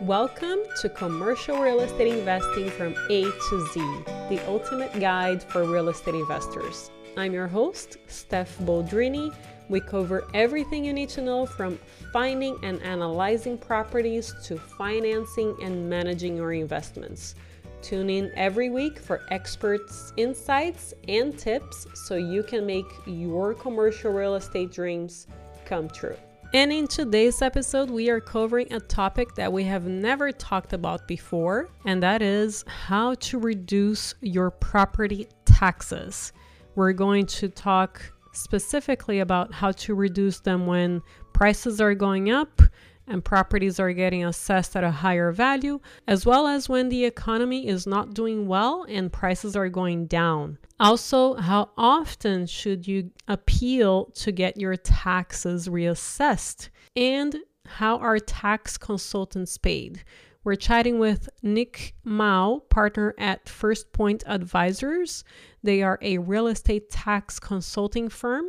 Welcome to Commercial Real Estate Investing from A to Z, the ultimate guide for real estate investors. I'm your host, Steph Boldrini. We cover everything you need to know from finding and analyzing properties to financing and managing your investments. Tune in every week for experts' insights and tips so you can make your commercial real estate dreams come true. And in today's episode, we are covering a topic that we have never talked about before, and that is how to reduce your property taxes. We're going to talk specifically about how to reduce them when prices are going up and properties are getting assessed at a higher value, as well as when the economy is not doing well and prices are going down. Also, how often should you appeal to get your taxes reassessed? And how are tax consultants paid? We're chatting with Nick Mau, partner at FirstPointe Advisors. They are a real estate tax consulting firm.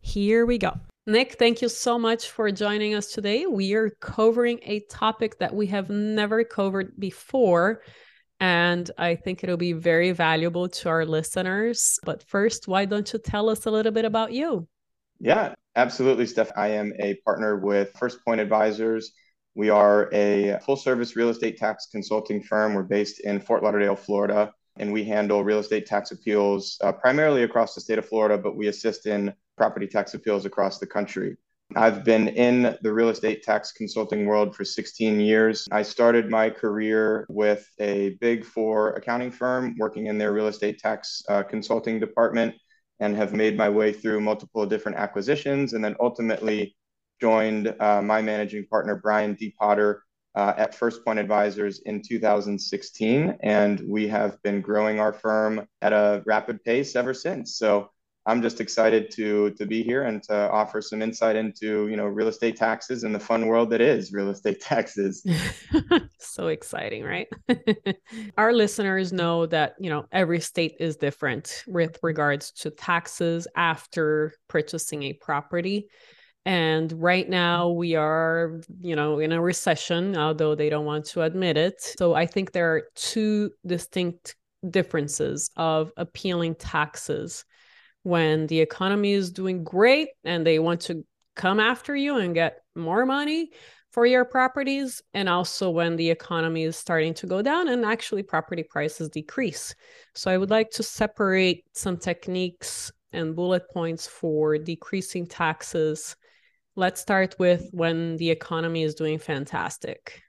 Here we go. Nick, thank you so much for joining us today. We are covering a topic that we have never covered before, and I think it'll be very valuable to our listeners. But first, why don't you tell us a little bit about you? Yeah, absolutely, Steph. I am a partner with FirstPointe Advisors. We are a full service real estate tax consulting firm. We're based in Fort Lauderdale, Florida, and we handle real estate tax appeals uh, primarily across the state of Florida, but we assist in property tax appeals across the country. I've been in the real estate tax consulting world for 16 years. I started my career with a big four accounting firm working in their real estate tax uh, consulting department and have made my way through multiple different acquisitions and then ultimately joined uh, my managing partner, Brian D. Potter, uh, at FirstPointe Advisors in 2016. And we have been growing our firm at a rapid pace ever since. So I'm just excited to to be here and to offer some insight into you know real estate taxes and the fun world that is real estate taxes. so exciting, right? Our listeners know that you know every state is different with regards to taxes after purchasing a property. And right now we are, you know, in a recession, although they don't want to admit it. So I think there are two distinct differences of appealing taxes when the economy is doing great and they want to come after you and get more money for your properties and also when the economy is starting to go down and actually property prices decrease. So i would like to separate some techniques and bullet points for decreasing taxes. Let's start with when the economy is doing fantastic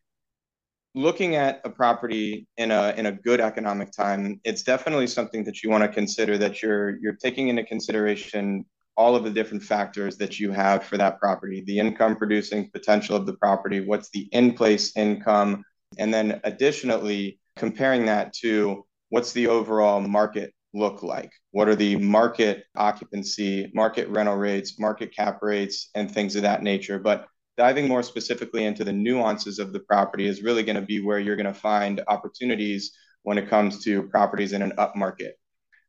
looking at a property in a in a good economic time, it's definitely something that you want to consider that you're you're taking into consideration all of the different factors that you have for that property, the income producing potential of the property, what's the in place income, and then additionally comparing that to what's the overall market look like? What are the market occupancy, market rental rates, market cap rates, and things of that nature? But diving more specifically into the nuances of the property is really going to be where you're going to find opportunities when it comes to properties in an upmarket.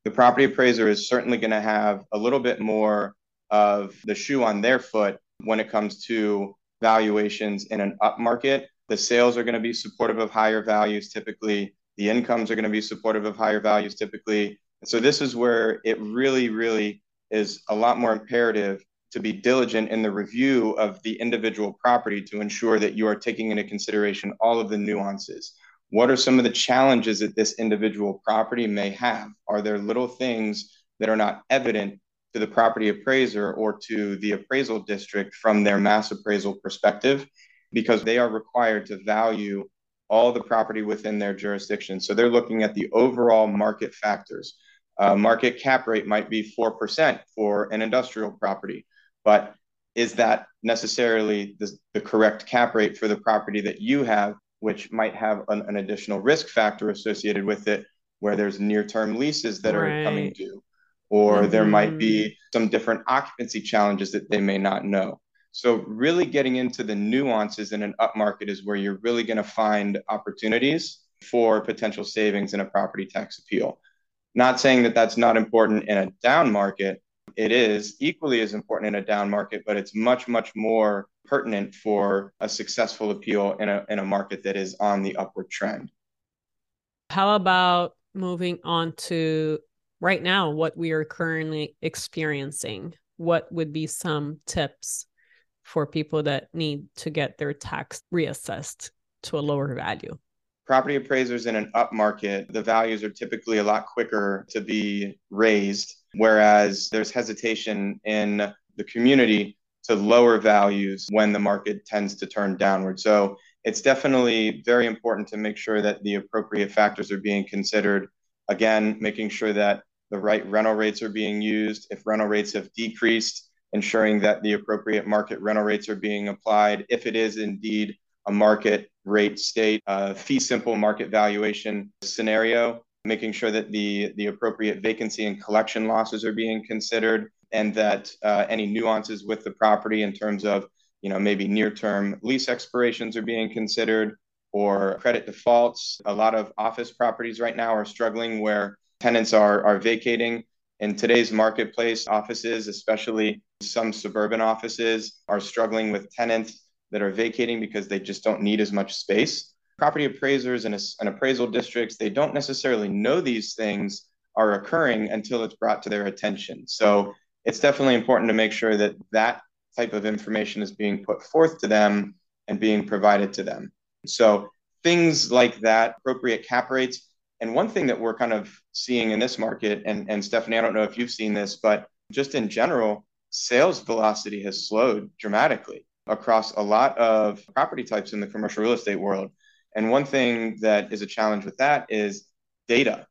The property appraiser is certainly going to have a little bit more of the shoe on their foot when it comes to valuations in an upmarket. The sales are going to be supportive of higher values typically. The incomes are going to be supportive of higher values typically. So this is where it really, really is a lot more imperative to be diligent in the review of the individual property to ensure that you are taking into consideration all of the nuances. What are some of the challenges that this individual property may have? Are there little things that are not evident to the property appraiser or to the appraisal district from their mass appraisal perspective? Because they are required to value all the property within their jurisdiction. So they're looking at the overall market factors. Uh, market cap rate might be 4% for an industrial property but is that necessarily the, the correct cap rate for the property that you have, which might have an, an additional risk factor associated with it, where there's near-term leases that right. are coming due, or mm-hmm. there might be mm-hmm. some different occupancy challenges that they may not know. So really getting into the nuances in an upmarket is where you're really going to find opportunities for potential savings in a property tax appeal. Not saying that that's not important in a down market, it is equally as important in a down market, but it's much, much more pertinent for a successful appeal in a, in a market that is on the upward trend. How about moving on to right now, what we are currently experiencing? What would be some tips for people that need to get their tax reassessed to a lower value? Property appraisers in an up market, the values are typically a lot quicker to be raised, whereas there's hesitation in the community to lower values when the market tends to turn downward. So it's definitely very important to make sure that the appropriate factors are being considered. Again, making sure that the right rental rates are being used. If rental rates have decreased, ensuring that the appropriate market rental rates are being applied. If it is indeed a market rate state, a fee simple market valuation scenario, making sure that the, the appropriate vacancy and collection losses are being considered and that uh, any nuances with the property in terms of you know, maybe near-term lease expirations are being considered or credit defaults. A lot of office properties right now are struggling where tenants are, are vacating. In today's marketplace, offices, especially some suburban offices, are struggling with tenants that are vacating because they just don't need as much space. Property appraisers and, and appraisal districts, they don't necessarily know these things are occurring until it's brought to their attention. So it's definitely important to make sure that that type of information is being put forth to them and being provided to them. So things like that, appropriate cap rates. And one thing that we're kind of seeing in this market, and, and Stephanie, I don't know if you've seen this, but just in general, sales velocity has slowed dramatically across a lot of property types in the commercial real estate world. And one thing that is a challenge with that is data.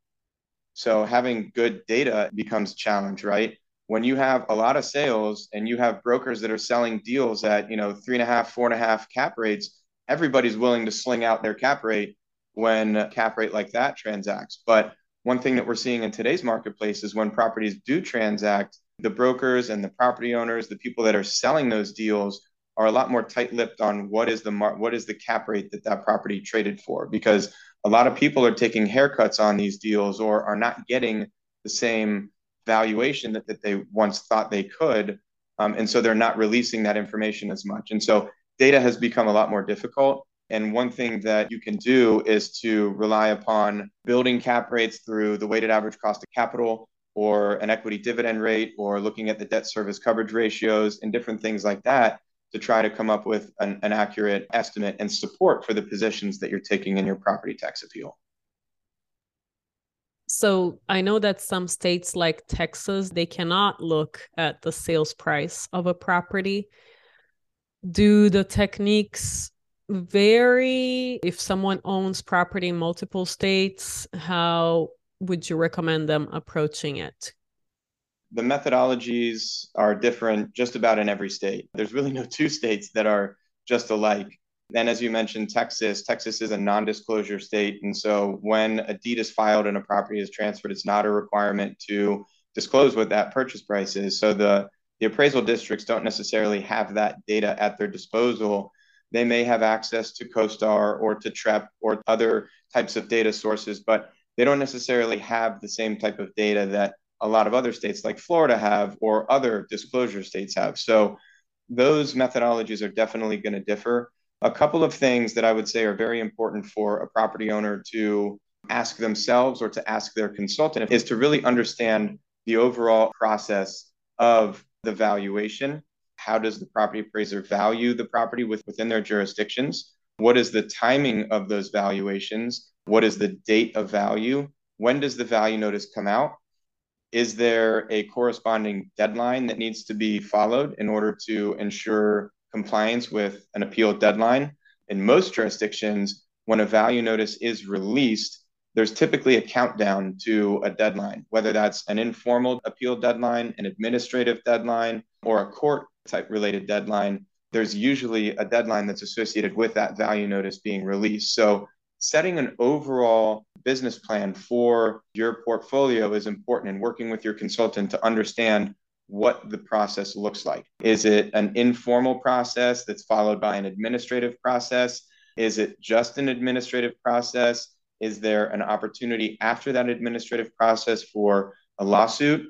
So having good data becomes a challenge, right? when you have a lot of sales and you have brokers that are selling deals at you know three and a half four and a half cap rates everybody's willing to sling out their cap rate when cap rate like that transacts but one thing that we're seeing in today's marketplace is when properties do transact the brokers and the property owners the people that are selling those deals are a lot more tight-lipped on what is the mar- what is the cap rate that that property traded for because a lot of people are taking haircuts on these deals or are not getting the same valuation that, that they once thought they could. Um, and so they're not releasing that information as much. And so data has become a lot more difficult. And one thing that you can do is to rely upon building cap rates through the weighted average cost of capital or an equity dividend rate or looking at the debt service coverage ratios and different things like that to try to come up with an, an accurate estimate and support for the positions that you're taking in your property tax appeal. So I know that some states like Texas, they cannot look at the sales price of a property. Do the techniques vary if someone owns property in multiple states? How would you recommend them approaching it? The methodologies are different just about in every state. There's really no two states that are just alike. And as you mentioned, Texas, Texas is a non-disclosure state. And so when a deed is filed and a property is transferred, it's not a requirement to disclose what that purchase price is. So the, the appraisal districts don't necessarily have that data at their disposal. They may have access to CoStar or to Trepp or other types of data sources, but they don't necessarily have the same type of data that a lot of other states like Florida have or other disclosure states have. So those methodologies are definitely going to differ a couple of things that I would say are very important for a property owner to ask themselves or to ask their consultant is to really understand the overall process of the valuation. How does the property appraiser value the property within their jurisdictions? What is the timing of those valuations? What is the date of value? When does the value notice come out? Is there a corresponding deadline that needs to be followed in order to ensure compliance with an appeal deadline. In most jurisdictions, when a value notice is released, there's typically a countdown to a deadline, whether that's an informal appeal deadline, an administrative deadline, or a court type related deadline. There's usually a deadline that's associated with that value notice being released. So, setting an overall business plan for your portfolio is important and working with your consultant to understand what the process looks like. Is it an informal process that's followed by an administrative process? Is it just an administrative process? Is there an opportunity after that administrative process for a lawsuit?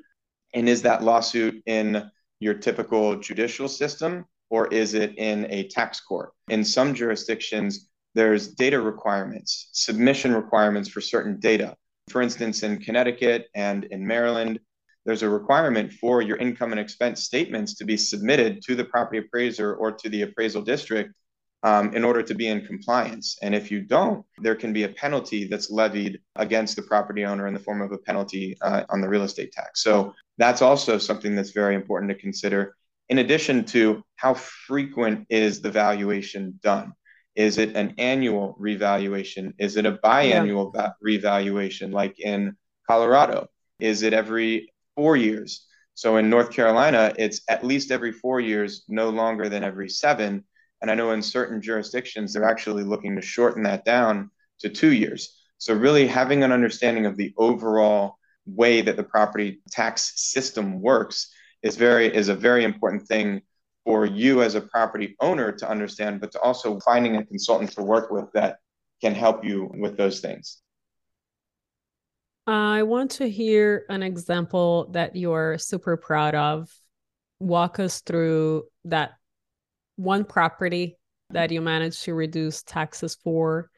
And is that lawsuit in your typical judicial system or is it in a tax court? In some jurisdictions, there's data requirements, submission requirements for certain data. For instance, in Connecticut and in Maryland, there's a requirement for your income and expense statements to be submitted to the property appraiser or to the appraisal district um, in order to be in compliance. And if you don't, there can be a penalty that's levied against the property owner in the form of a penalty uh, on the real estate tax. So that's also something that's very important to consider. In addition to how frequent is the valuation done? Is it an annual revaluation? Is it a biannual yeah. revaluation like in Colorado? Is it every four years? So in North Carolina, it's at least every four years, no longer than every seven. And I know in certain jurisdictions, they're actually looking to shorten that down to two years. So, really having an understanding of the overall way that the property tax system works is very is a very important thing for you as a property owner to understand, but to also finding a consultant to work with that can help you with those things. I want to hear an example that you're super proud of. Walk us through that one property that you managed to reduce taxes for,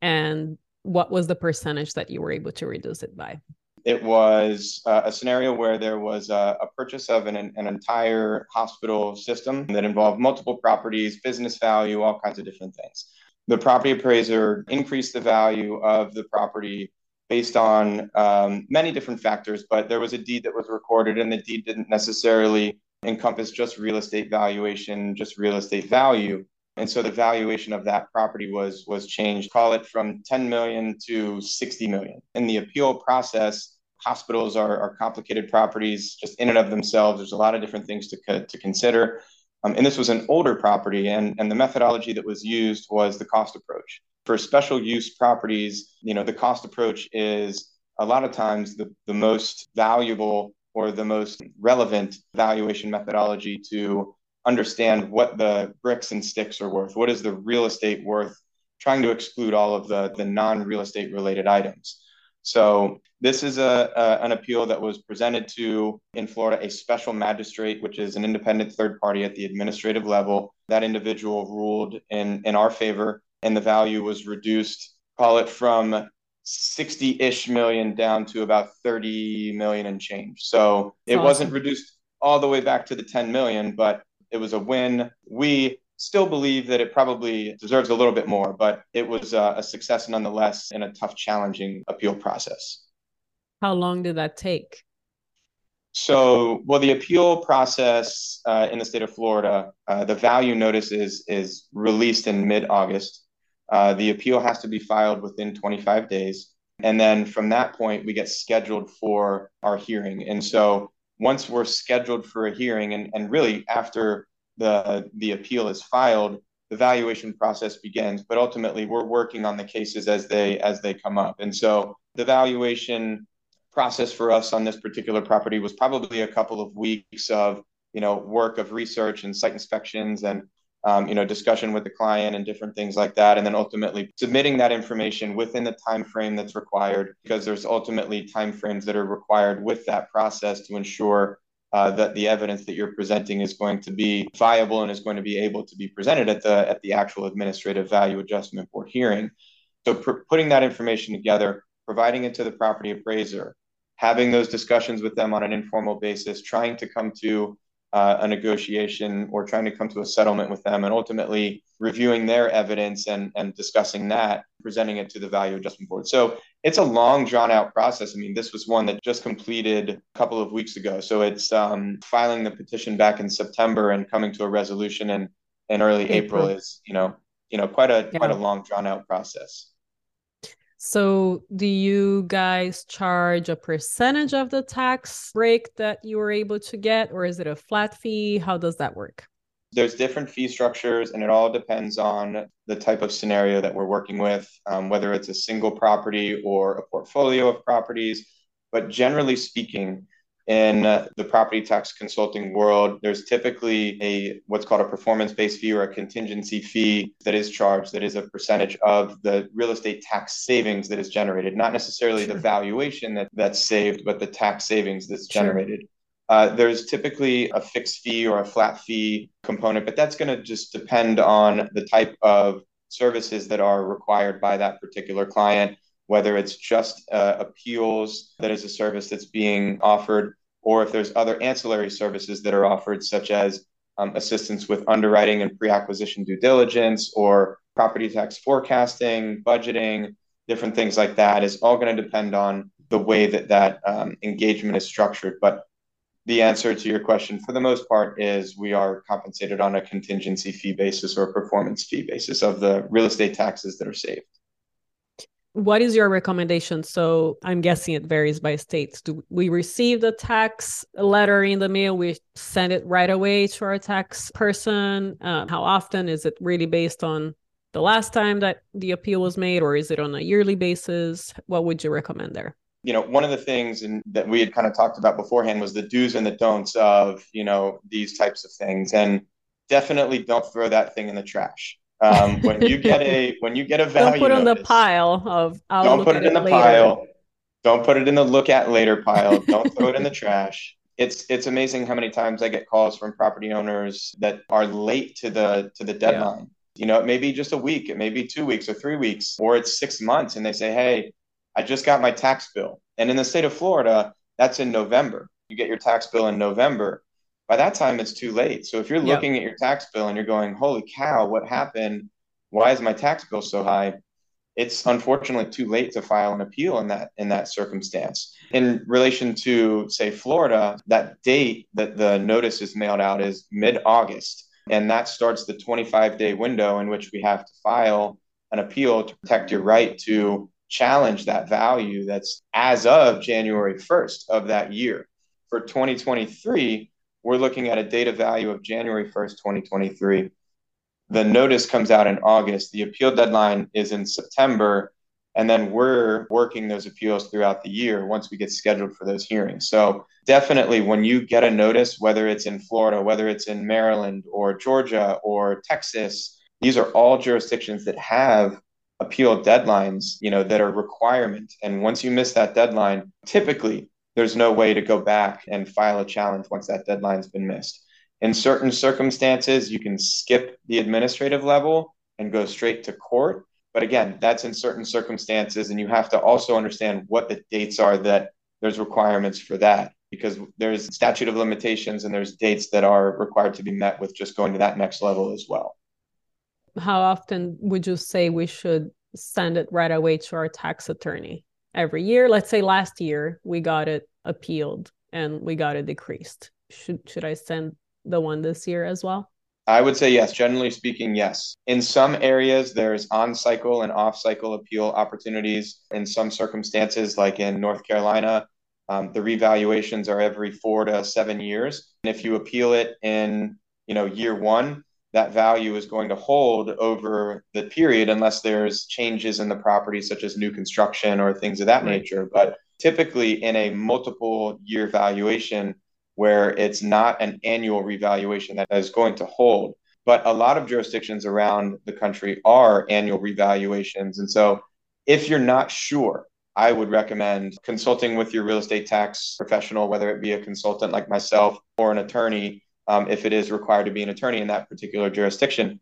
and what was the percentage that you were able to reduce it by? It was uh, a scenario where there was a, a purchase of an, an entire hospital system that involved multiple properties, business value, all kinds of different things. The property appraiser increased the value of the property based on um, many different factors, but there was a deed that was recorded, and the deed didn't necessarily encompass just real estate valuation, just real estate value. And so the valuation of that property was was changed, call it from 10 million to 60 million. In the appeal process, hospitals are, are complicated properties just in and of themselves. There's a lot of different things to, to consider. Um, and this was an older property, and, and the methodology that was used was the cost approach. For special use properties, you know, the cost approach is a lot of times the, the most valuable or the most relevant valuation methodology to understand what the bricks and sticks are worth. What is the real estate worth? Trying to exclude all of the, the non real estate related items. So this is a, a, an appeal that was presented to in Florida a special magistrate, which is an independent third party at the administrative level. That individual ruled in in our favor, and the value was reduced. Call it from 60-ish million down to about 30 million and change. So it awesome. wasn't reduced all the way back to the 10 million, but it was a win. We still believe that it probably deserves a little bit more, but it was a, a success nonetheless in a tough, challenging appeal process. How long did that take? So, well, the appeal process uh, in the state of Florida, uh, the value notice is is released in mid August. Uh, the appeal has to be filed within 25 days, and then from that point, we get scheduled for our hearing. And so, once we're scheduled for a hearing and, and really after the the appeal is filed the valuation process begins but ultimately we're working on the cases as they as they come up. And so the valuation process for us on this particular property was probably a couple of weeks of you know work of research and site inspections and um, you know discussion with the client and different things like that. And then ultimately submitting that information within the time frame that's required because there's ultimately time frames that are required with that process to ensure uh, that the evidence that you're presenting is going to be viable and is going to be able to be presented at the at the actual administrative value adjustment board hearing. So pr- putting that information together providing it to the property appraiser having those discussions with them on an informal basis trying to come to uh, a negotiation or trying to come to a settlement with them and ultimately reviewing their evidence and, and discussing that, presenting it to the value adjustment board. So it's a long drawn out process. I mean, this was one that just completed a couple of weeks ago. So it's um, filing the petition back in September and coming to a resolution in, in early April, April is, you know, you know, quite a yeah. quite a long drawn out process. So, do you guys charge a percentage of the tax break that you were able to get, or is it a flat fee? How does that work? There's different fee structures, and it all depends on the type of scenario that we're working with, um, whether it's a single property or a portfolio of properties. But generally speaking, in uh, the property tax consulting world, there's typically a what's called a performance-based fee or a contingency fee that is charged that is a percentage of the real estate tax savings that is generated, not necessarily sure. the valuation that, that's saved, but the tax savings that's sure. generated. uh, there's typically a fixed fee or a flat fee component, but that's going to just depend on the type of services that are required by that particular client, whether it's just uh, appeals that is a service that's being offered, or if there's other ancillary services that are offered, such as um, assistance with underwriting and pre acquisition due diligence or property tax forecasting, budgeting, different things like that, is all going to depend on the way that that um, engagement is structured. But the answer to your question, for the most part, is we are compensated on a contingency fee basis or performance fee basis of the real estate taxes that are saved. What is your recommendation? So I'm guessing it varies by states. Do we receive the tax letter in the mail? We send it right away to our tax person. Uh, how often is it really based on the last time that the appeal was made, or is it on a yearly basis? What would you recommend there? you know, one of the things in, that we had kind of talked about beforehand was the do's and the don'ts of, you know, these types of things. And definitely don't throw that thing in the trash. Um, when you get a when you get a value, don't put it in the pile of. I'll don't put it in the later. pile. Don't put it in the look at later pile. Don't throw it in the trash. It's it's amazing how many times I get calls from property owners that are late to the to the deadline. Yeah. You know, it may be just a week, it may be two weeks or three weeks, or it's six months, and they say, "Hey, I just got my tax bill. And in the state of Florida, that's in November. You get your tax bill in November. By that time, it's too late. So if you're looking yep. at your tax bill and you're going, holy cow, what happened? Why is my tax bill so high? It's unfortunately too late to file an appeal in that in that circumstance. In relation to say Florida, that date that the notice is mailed out is mid-August, and that starts the 25-day window in which we have to file an appeal to protect your right to challenge that value that's as of January 1st of that year. For 2023, we're looking at a data value of January 1st, 2023. The notice comes out in August. The appeal deadline is in September. And then we're working those appeals throughout the year once we get scheduled for those hearings. So, definitely, when you get a notice, whether it's in Florida, whether it's in Maryland or Georgia or Texas, these are all jurisdictions that have appeal deadlines, you know, that are requirement. And once you miss that deadline, typically there's no way to go back and file a challenge once that deadline's been missed. In certain circumstances, you can skip the administrative level and go straight to court. But again, that's in certain circumstances, and you have to also understand what the dates are that there's requirements for that because there's statute of limitations and there's dates that are required to be met with just going to that next level as well how often would you say we should send it right away to our tax attorney every year. Let's say last year we got it appealed and we got it decreased. Should should i send the one this year as well? I would say yes. Generally speaking yes. In some areas there's on cycle and off cycle appeal opportunities. In some circumstances like in north carolina um, the revaluations are every four to seven years. And if you appeal it in you know year one that value is going to hold over the period unless there's changes in the property such as new construction or things of that right. nature. But typically in a multiple year valuation where it's not an annual revaluation that is going to hold. But a lot of jurisdictions around the country are annual revaluations. And so if you're not sure I would recommend consulting with your real estate tax professional, whether it be a consultant like myself or an attorney, Um, if it is required to be an attorney in that particular jurisdiction.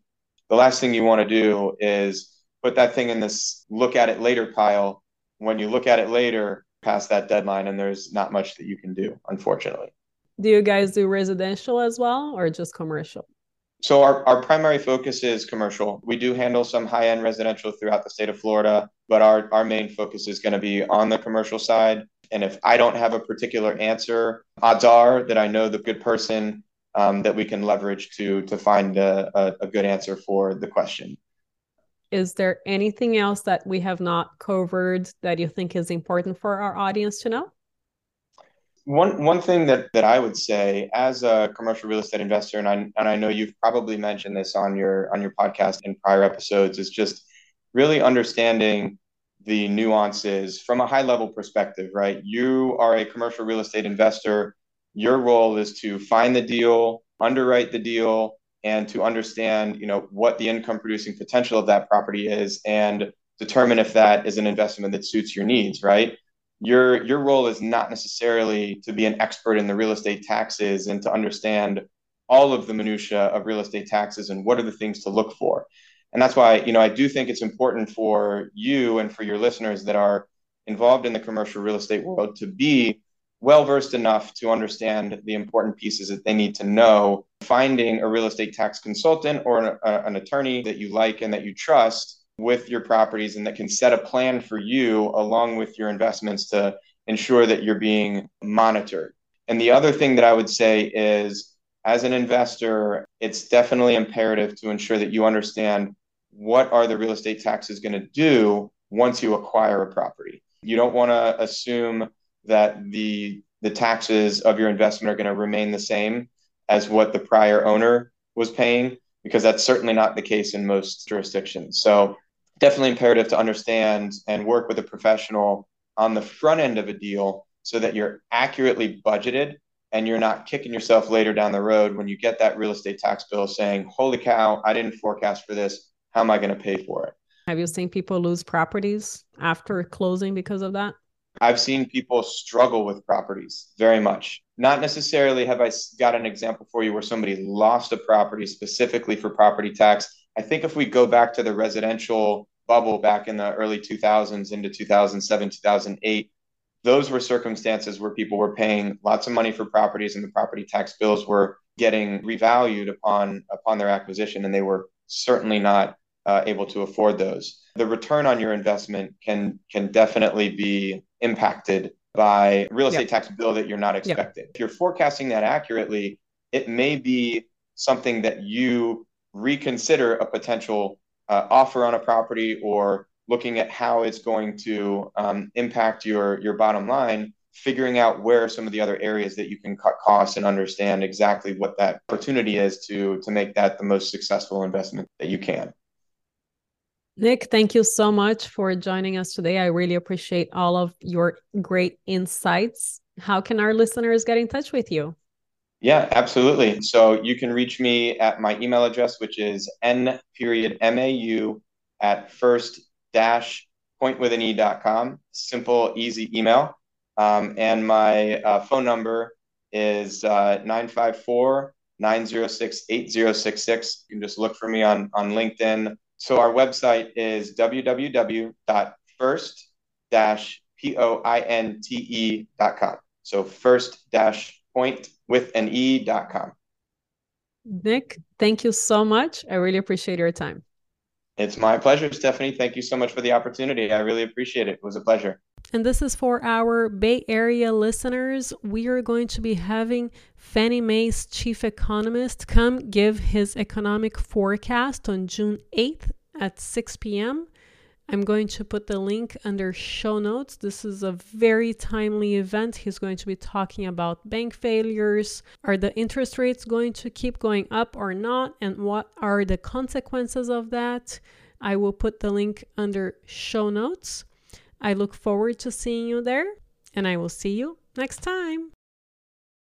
The last thing you want to do is put that thing in this look at it later pile. When you look at it later, past that deadline, and there's not much that you can do, unfortunately. Do you guys do residential as well or just commercial? So our, our primary focus is commercial. We do handle some high-end residential throughout the state of Florida, but our, our main focus is going to be on the commercial side. And if I don't have a particular answer, odds are that I know the good person um, that we can leverage to to find a, a, a good answer for the question. Is there anything else that we have not covered that you think is important for our audience to know? One one thing that that I would say as a commercial real estate investor, and I and I know you've probably mentioned this on your on your podcast in prior episodes, is just really understanding the nuances from a high level perspective, right? You are a commercial real estate investor your role is to find the deal, underwrite the deal, and to understand, you know, what the income producing potential of that property is and determine if that is an investment that suits your needs, right? your your role is not necessarily to be an expert in the real estate taxes and to understand all of the minutia of real estate taxes and what are the things to look for and that's why you know i do think it's important for you and for your listeners that are involved in the commercial real estate world to be well versed enough to understand the important pieces that they need to know finding a real estate tax consultant or an, a, an attorney that you like and that you trust with your properties and that can set a plan for you along with your investments to ensure that you're being monitored. And the other thing that I would say is as an investor, it's definitely imperative to ensure that you understand what are the real estate taxes going to do once you acquire a property. You don't want to assume that the the taxes of your investment are going to remain the same as what the prior owner was paying because that's certainly not the case in most jurisdictions. So definitely imperative to understand and work with a professional on the front end of a deal so that you're accurately budgeted and you're not kicking yourself later down the road when you get that real estate tax bill saying, Holy cow, I didn't forecast for this. How am I going to pay for it? Have you seen people lose properties after closing because of that? I've seen people struggle with properties very much. Not necessarily have I got an example for you where somebody lost a property specifically for property tax. I think if we go back to the residential bubble back in the early 2000s into 2007, 2008, those were circumstances where people were paying lots of money for properties and the property tax bills were getting revalued upon upon their acquisition and they were certainly not uh, able to afford those the return on your investment can can definitely be impacted by real estate tax bill that you're not expecting if you're forecasting that accurately it may be something that you reconsider a potential uh, offer on a property or looking at how it's going to um, impact your your bottom line figuring out where some of the other areas that you can cut costs and understand exactly what that opportunity is to to make that the most successful investment that you can Nick, thank you so much for joining us today. I really appreciate all of your great insights. How can our listeners get in touch with you? Yeah, absolutely. So you can reach me at my email address, which is n period mau at first dash point with an e dot com. Simple, easy email. Um, and my uh, phone number is uh, 954 906 8066. You can just look for me on, on LinkedIn. So our website is www.first-pointe.com. So first-point with an e.com. Nick, thank you so much. I really appreciate your time. It's my pleasure, Stephanie. Thank you so much for the opportunity. I really appreciate it. It was a pleasure. And this is for our Bay Area listeners. We are going to be having Fannie Mae's chief economist come give his economic forecast on June 8th at 6 p.m. I'm going to put the link under show notes. This is a very timely event. He's going to be talking about bank failures. Are the interest rates going to keep going up or not? And what are the consequences of that? I will put the link under show notes. I look forward to seeing you there, and I will see you next time.